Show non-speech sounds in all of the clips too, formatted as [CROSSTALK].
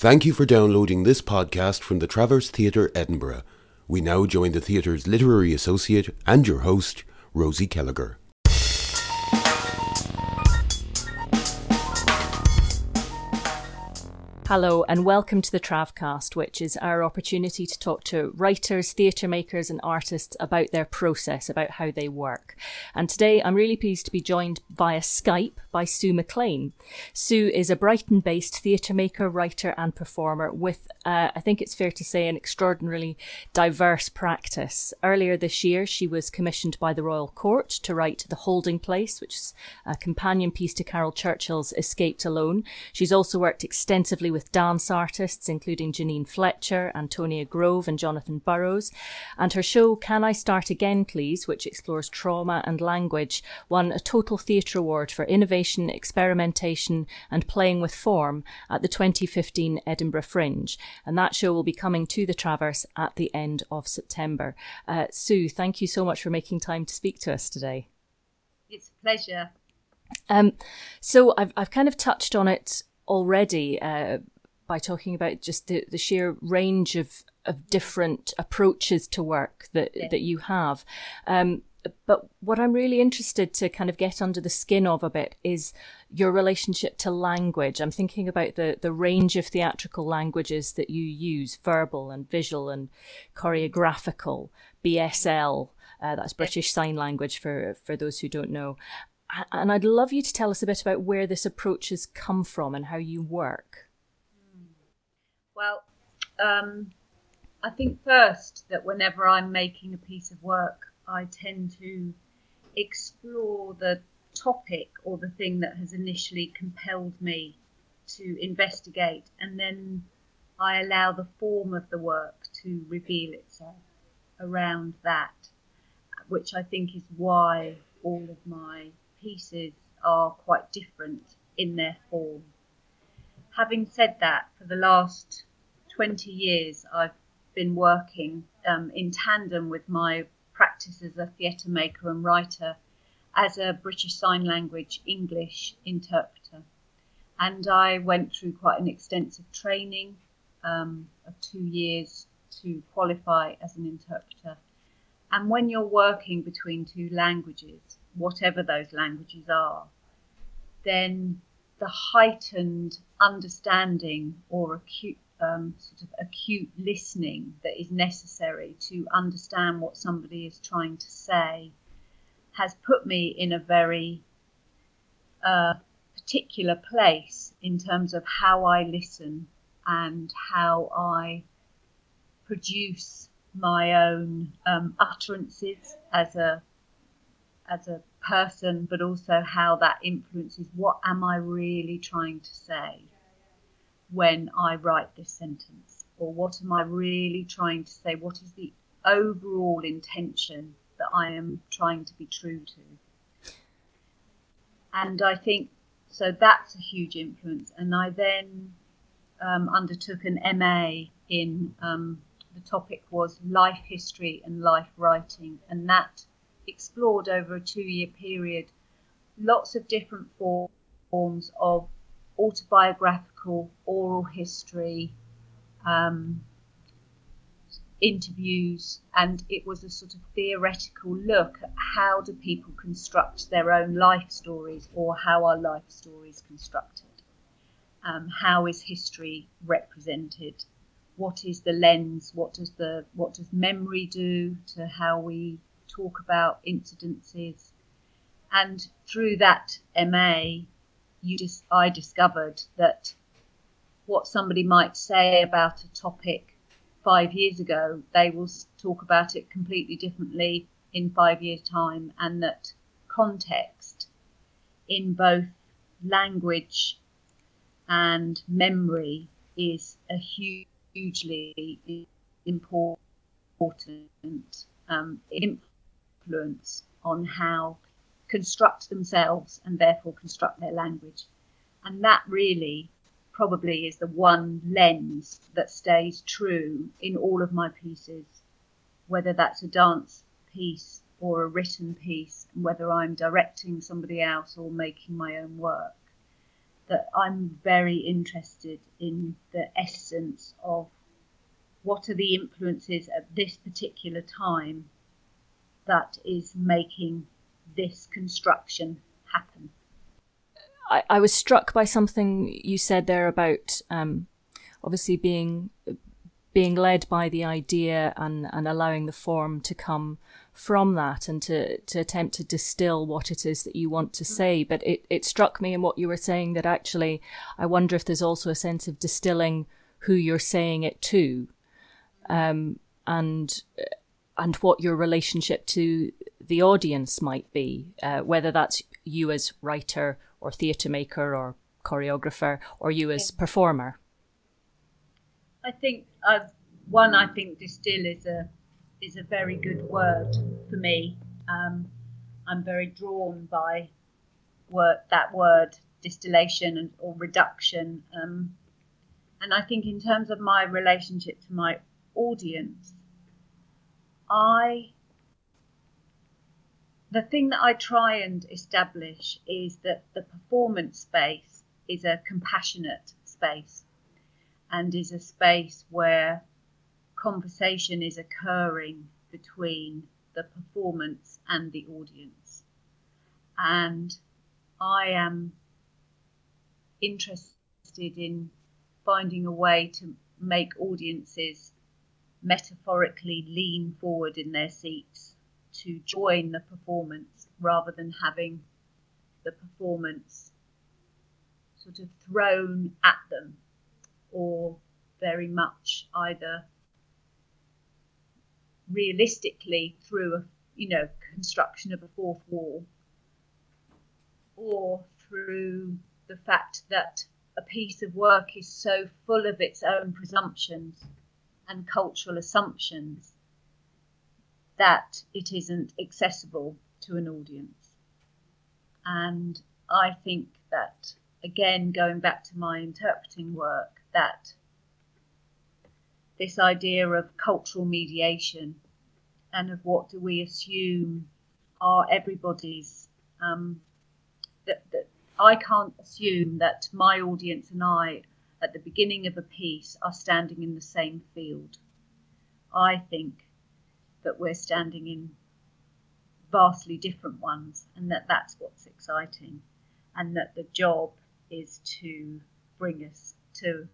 Thank you for downloading this podcast from the Traverse Theatre, Edinburgh. We now join the theatre's literary associate and your host, Rosie Kelleher. Hello, and welcome to the Travcast, which is our opportunity to talk to writers, theatre makers, and artists about their process, about how they work. And today I'm really pleased to be joined via Skype by Sue MacLaine. Sue is a Brighton based theatre maker, writer, and performer with, uh, I think it's fair to say, an extraordinarily diverse practice. Earlier this year, she was commissioned by the Royal Court to write The Holding Place, which is a companion piece to Caryl Churchill's Escaped Alone. She's also worked extensively with with dance artists, including Janine Fletcher, Antonia Grove, and Jonathan Burrows. And her show, Can I Start Again, Please, which explores trauma and language, won a Total Theatre Award for innovation, experimentation, and playing with form at the 2015 Edinburgh Fringe. And that show will be coming to the Traverse at the end of September. Uh, Sue, thank you so much for making time to speak to us today. It's a pleasure. Um, so I've I've kind of touched on it already uh, by talking about just the, the sheer range of, of different approaches to work that yeah. that you have. Um, but what I'm really interested to kind of get under the skin of a bit is your relationship to language. I'm thinking about the, the range of theatrical languages that you use verbal and visual and choreographical, BSL, uh, that's British Sign Language for, for those who don't know. And I'd love you to tell us a bit about where this approach has come from and how you work. Well, um, I think first that whenever I'm making a piece of work, I tend to explore the topic or the thing that has initially compelled me to investigate, and then I allow the form of the work to reveal itself around that, which I think is why all of my pieces are quite different in their form. Having said that, for the last 20 years, I've been working um, in tandem with my practice as a theatre maker and writer as a British Sign Language English interpreter. And I went through quite an extensive training um, of two years to qualify as an interpreter. And when you're working between two languages, whatever those languages are, then the heightened understanding or acute um, sort of acute listening that is necessary to understand what somebody is trying to say has put me in a very uh, particular place in terms of how I listen and how I produce my own um, utterances as a as a person, but also how that influences what am I really trying to say when I write this sentence, or what am I really trying to say? What is the overall intention that I am trying to be true to? And I think so that's a huge influence. And I then um, undertook an MA in um, the topic was life history and life writing, and that explored over a two year period lots of different forms of autobiographical oral history, um, interviews, and it was a sort of theoretical look at how do people construct their own life stories or how are life stories constructed. Um, how is history represented? What is the lens? What does the what does memory do to how we talk about incidences. And through that MA, you I discovered that what somebody might say about a topic five years ago, they will talk about it completely differently in five years' time, and that context in both language and memory is a hugely important um, influence on how construct themselves and therefore construct their language. And that really probably is the one lens that stays true in all of my pieces, whether that's a dance piece or a written piece, and whether I'm directing somebody else or making my own work. that I'm very interested in the essence of what are the influences at this particular time that is making this construction happen. I, I was struck by something you said there about um, obviously being being led by the idea and, and allowing the form to come from that and to, to attempt to distill what it is that you want to say. But it, it struck me in what you were saying that actually I wonder if there's also a sense of distilling who you're saying it to. Um, and and what your relationship to the audience might be, uh, whether that's you as writer or theatre maker or choreographer or you as performer. I think uh, one. I think distill is a is a very good word for me. Um, I'm very drawn by word that word distillation and, or reduction. Um, and I think in terms of my relationship to my audience, I the thing that I try and establish is that the performance space is a compassionate space and is a space where conversation is occurring between the performance and the audience. And I am interested in finding a way to make audiences metaphorically lean forward in their seats to join the performance rather than having the performance sort of thrown at them or very much either realistically through a you know construction of a fourth wall or through the fact that a piece of work is so full of its own presumptions and cultural assumptions that it isn't accessible to an audience. And I think that, again, going back to my interpreting work, that this idea of cultural mediation and of what do we assume are everybody's um, that, that I can't assume that my audience and I at the beginning of a piece are standing in the same field. I think that we're standing in vastly different ones, and that that's what's exciting, and that the job is to bring us to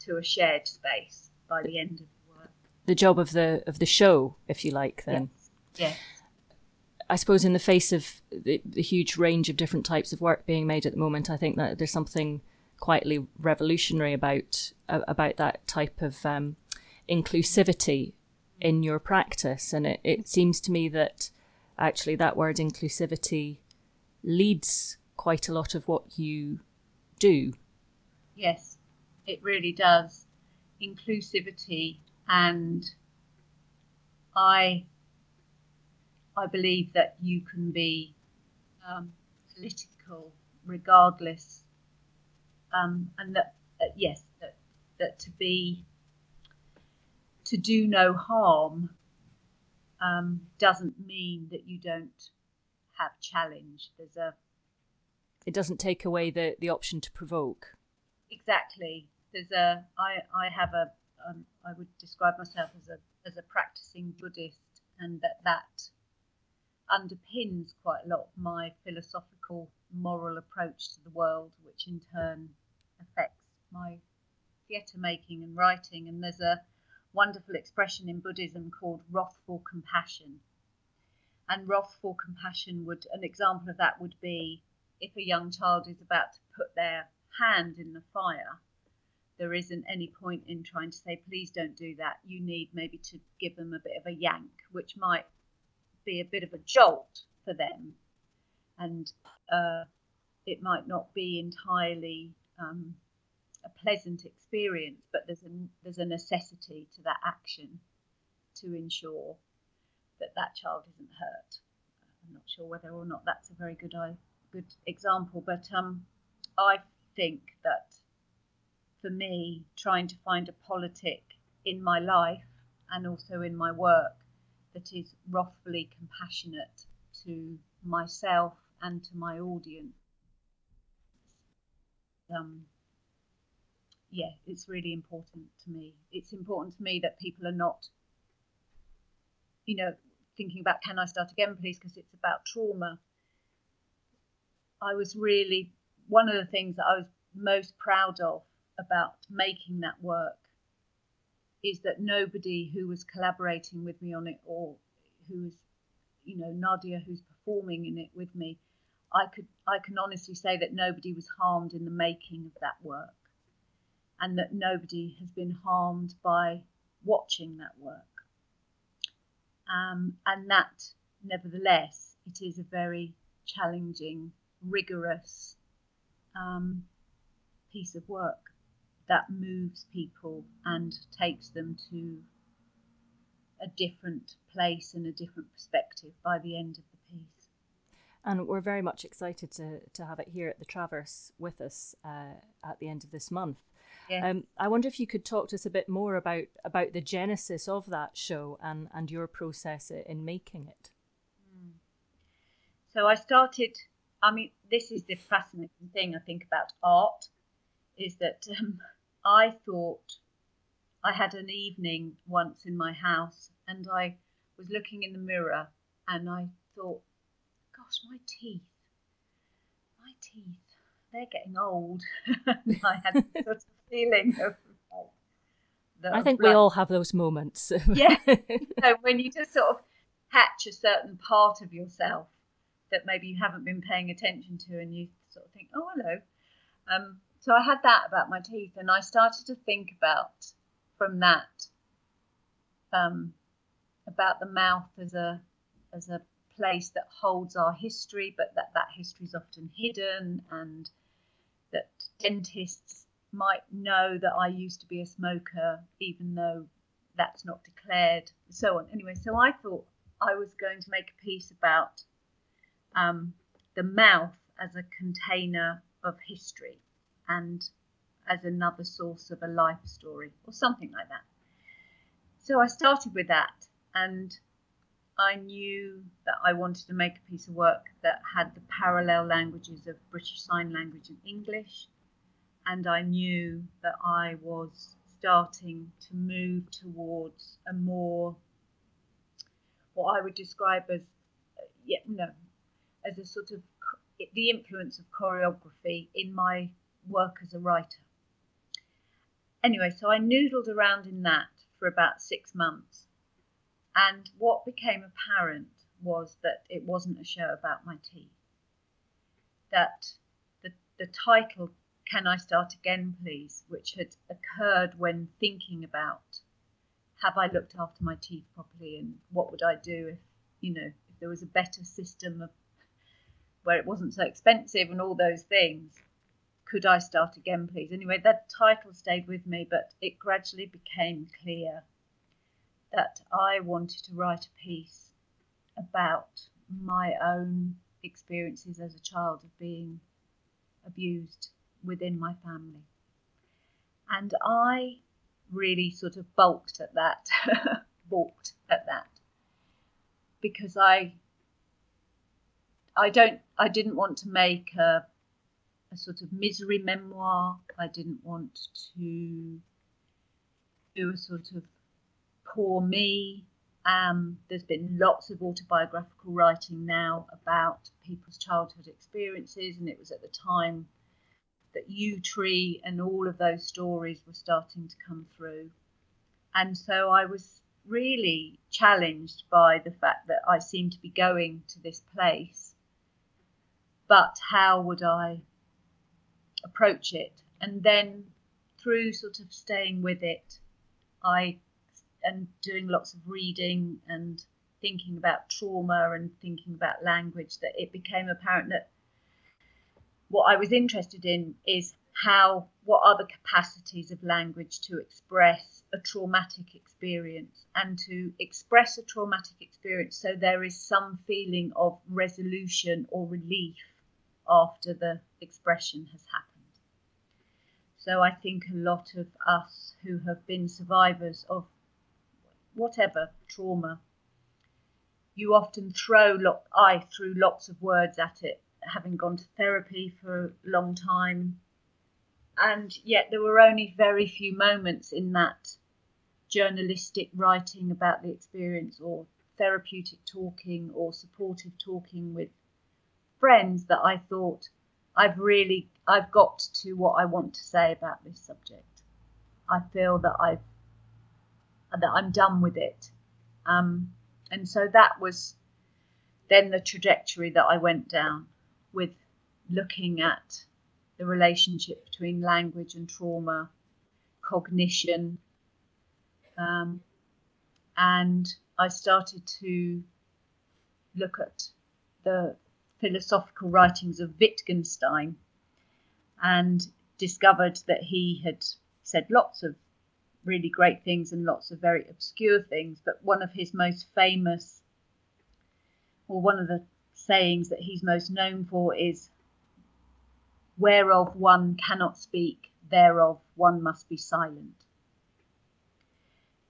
to a shared space by the end of the work. The job of the of the show, if you like, then. Yes. yes. I suppose in the face of the, the huge range of different types of work being made at the moment, I think that there's something quietly revolutionary about uh, about that type of um, inclusivity in your practice. And it, it seems to me that actually that word inclusivity leads quite a lot of what you do. Yes, it really does. Inclusivity and I I believe that you can be um, political regardless um, and that uh, yes, that that to be to do no harm um, doesn't mean that you don't have challenge. There's a it doesn't take away the the option to provoke. Exactly. There's a I I have a um, I would describe myself as a as a practicing Buddhist, and that that underpins quite a lot of my philosophical moral approach to the world, which in turn affects my theatre making and writing. And there's a wonderful expression in Buddhism called wrathful compassion. And wrathful compassion would, an example of that would be if a young child is about to put their hand in the fire, there isn't any point in trying to say, please don't do that. You need maybe to give them a bit of a yank, which might be a bit of a jolt for them. And uh, it might not be entirely um, a pleasant experience, but there's a there's a necessity to that action to ensure that that child isn't hurt. I'm not sure whether or not that's a very good good example, but um, I think that for me, trying to find a politic in my life and also in my work that is wrathfully compassionate to myself and to my audience um, yeah, it's really important to me. It's important to me that people are not, you know, thinking about can I start again, please, because it's about trauma. I was really one of the things that I was most proud of about making that work is that nobody who was collaborating with me on it or who was, you know, Nadia who's performing in it with me, I could I can honestly say that nobody was harmed in the making of that work and that nobody has been harmed by watching that work. Um, and that, nevertheless, it is a very challenging, rigorous um, piece of work that moves people and takes them to a different place and a different perspective by the end of. And we're very much excited to, to have it here at the Traverse with us uh, at the end of this month. Yeah. Um, I wonder if you could talk to us a bit more about, about the genesis of that show and, and your process in making it. So I started, I mean, this is the fascinating thing I think about art is that um, I thought I had an evening once in my house and I was looking in the mirror and I thought, gosh, my teeth, my teeth, they're getting old. [LAUGHS] I had sort of feeling of. I think we all have those moments. [LAUGHS] yeah. So when you just sort of hatch a certain part of yourself that maybe you haven't been paying attention to, and you sort of think, oh, hello. Um, so I had that about my teeth, and I started to think about from that um, about the mouth as a as a place that holds our history, but that that history is often hidden, and that dentists might know that I used to be a smoker, even though that's not declared, so on. Anyway, so I thought I was going to make a piece about um, the mouth as a container of history and as another source of a life story or something like that. So I started with that and I knew that I wanted to make a piece of work that had the parallel languages of British Sign Language and English. And I knew that I was starting to move towards a more, what I would describe as, yeah, no, as a sort of the influence of choreography in my work as a writer. Anyway, so I noodled around in that for about six months. And what became apparent was that it wasn't a show about my teeth. That the, the title, Can I Start Again, Please, which had occurred when thinking about have I looked after my teeth properly and what would I do if, you know, if there was a better system of where it wasn't so expensive and all those things. Could I start again, please? Anyway, that title stayed with me, but it gradually became clear that I wanted to write a piece about my own experiences as a child of being abused within my family. And I really sort of balked at that, [LAUGHS] balked at that, because I I don't I didn't want to make a, a sort of misery memoir. I didn't want to do a sort of poor me. Um, there's been lots of autobiographical writing now about people's childhood experiences, and it was at the time that Yewtree and all of those stories were starting to come through. And so I was really challenged by the fact that I seemed to be going to this place but how would I approach it? And then through sort of staying with it, I and doing lots of reading and thinking about trauma and thinking about language that it became apparent that what I was interested in is how what are the capacities of language to express a traumatic experience and to express a traumatic experience so there is some feeling of resolution or relief after the expression has happened. So I think a lot of us who have been survivors of whatever trauma, you often throw, lo- I threw lots of words at it, having gone to therapy for a long time, and yet there were only very few moments in that journalistic writing about the experience or therapeutic talking or supportive talking with friends that I thought I've really I've got to what I want to say about this subject. I feel that I've that I'm done with it. Um, and so that was then the trajectory that I went down with looking at the relationship between language and trauma, cognition, um, and I started to look at the philosophical writings of Wittgenstein and discovered that he had said lots of really great things and lots of very obscure things, but one of his most famous, or one of the sayings that he's most known for is, Whereof one cannot speak, thereof one must be silent.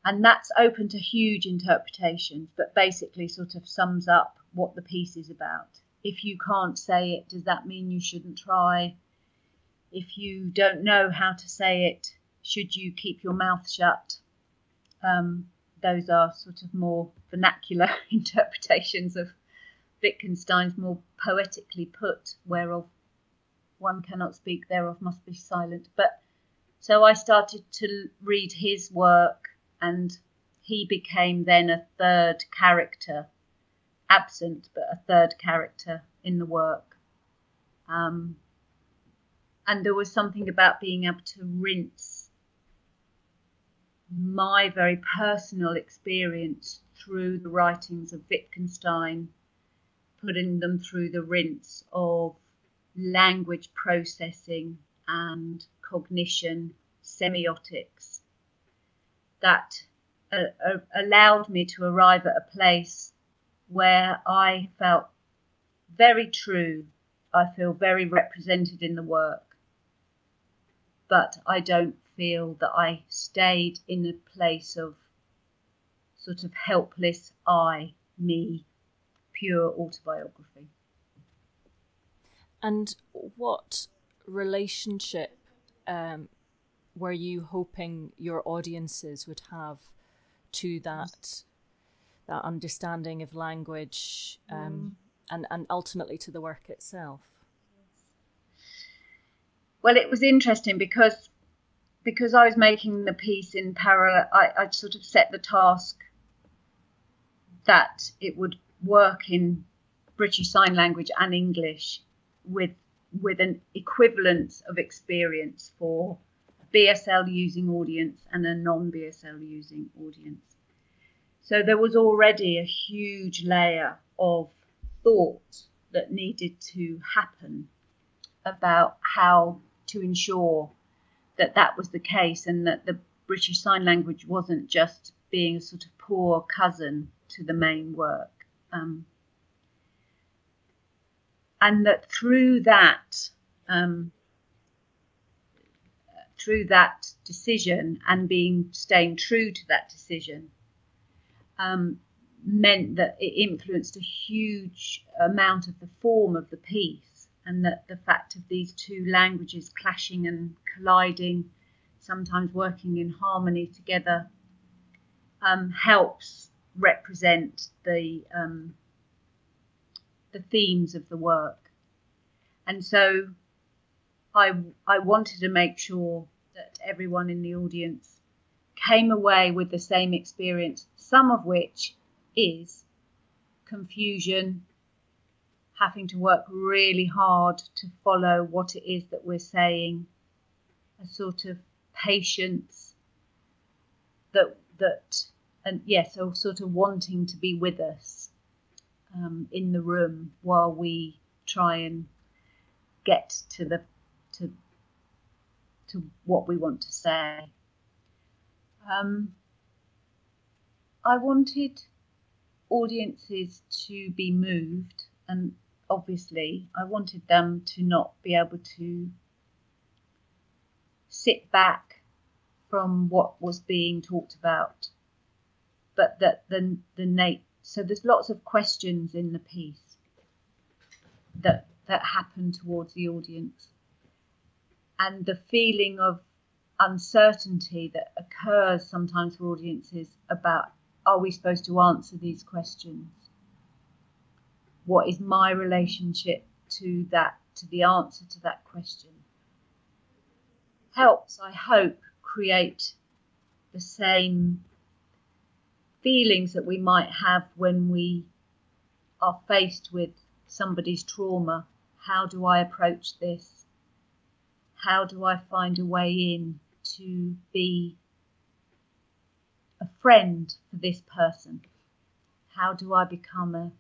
And that's open to huge interpretations, but basically sort of sums up what the piece is about. If you can't say it, does that mean you shouldn't try? If you don't know how to say it, should you keep your mouth shut? Um, those are sort of more vernacular [LAUGHS] interpretations of Wittgenstein's more poetically put, whereof one cannot speak, thereof must be silent. But so I started to read his work, and he became then a third character, absent, but a third character in the work. Um, and there was something about being able to rinse my very personal experience through the writings of Wittgenstein, putting them through the rinse of language processing and cognition, semiotics, that uh, uh, allowed me to arrive at a place where I felt very true. I feel very represented in the work, but I don't feel that I stayed in a place of sort of helpless I, me, pure autobiography. And what relationship um, were you hoping your audiences would have to that that understanding of language um, mm. and and ultimately to the work itself? Well, it was interesting because because I was making the piece in parallel, I, I sort of set the task that it would work in British Sign Language and English with with an equivalence of experience for BSL using audience and a non BSL using audience. So there was already a huge layer of thought that needed to happen about how to ensure that that was the case and that the British Sign Language wasn't just being a sort of poor cousin to the main work. Um, and that through that, um, through that decision and being staying true to that decision, um, meant that it influenced a huge amount of the form of the piece and that the fact of these two languages clashing and colliding, sometimes working in harmony together, um, helps represent the um, the themes of the work. And so, I I wanted to make sure that everyone in the audience came away with the same experience, some of which is confusion, having to work really hard to follow what it is that we're saying, a sort of patience that that and yes, or sort of wanting to be with us um, in the room while we try and get to the to to what we want to say. Um, I wanted audiences to be moved and obviously, I wanted them to not be able to sit back from what was being talked about, but that the the Nate. So there's lots of questions in the piece that that happen towards the audience, and the feeling of uncertainty that occurs sometimes for audiences about are we supposed to answer these questions? What is my relationship to that, to the answer to that question? Helps, I hope, create the same feelings that we might have when we are faced with somebody's trauma. How do I approach this? How do I find a way in to be a friend for this person? How do I become a,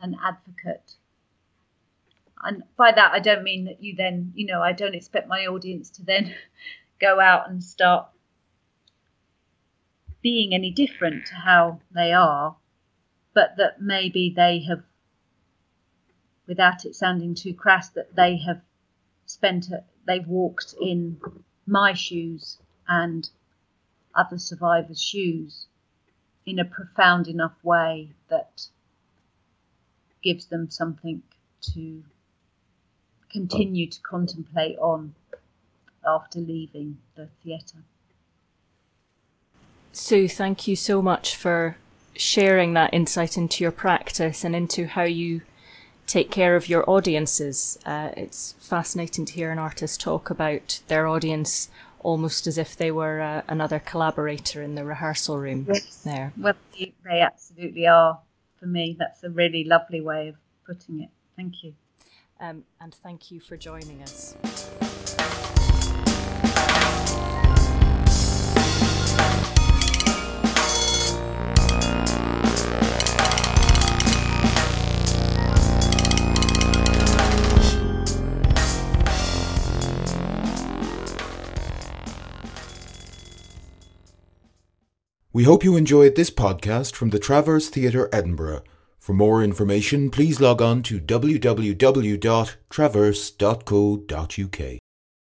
an advocate? And by that, I don't mean that you then, you know, I don't expect my audience to then [LAUGHS] go out and start being any different to how they are, but that maybe they have, without it sounding too crass, that they have spent, a, they've walked in my shoes and other survivors' shoes in a profound enough way that gives them something to continue to contemplate on after leaving the theatre. Sue, thank you so much for sharing that insight into your practice and into how you take care of your audiences. Uh, it's fascinating to hear an artist talk about their audience almost as if they were uh, another collaborator in the rehearsal room yes. there. Well, they absolutely are for me. That's a really lovely way of putting it. Thank you. Um, and thank you for joining us. We hope you enjoyed this podcast from the Traverse Theatre Edinburgh. For more information, please log on to www.traverse.co.uk.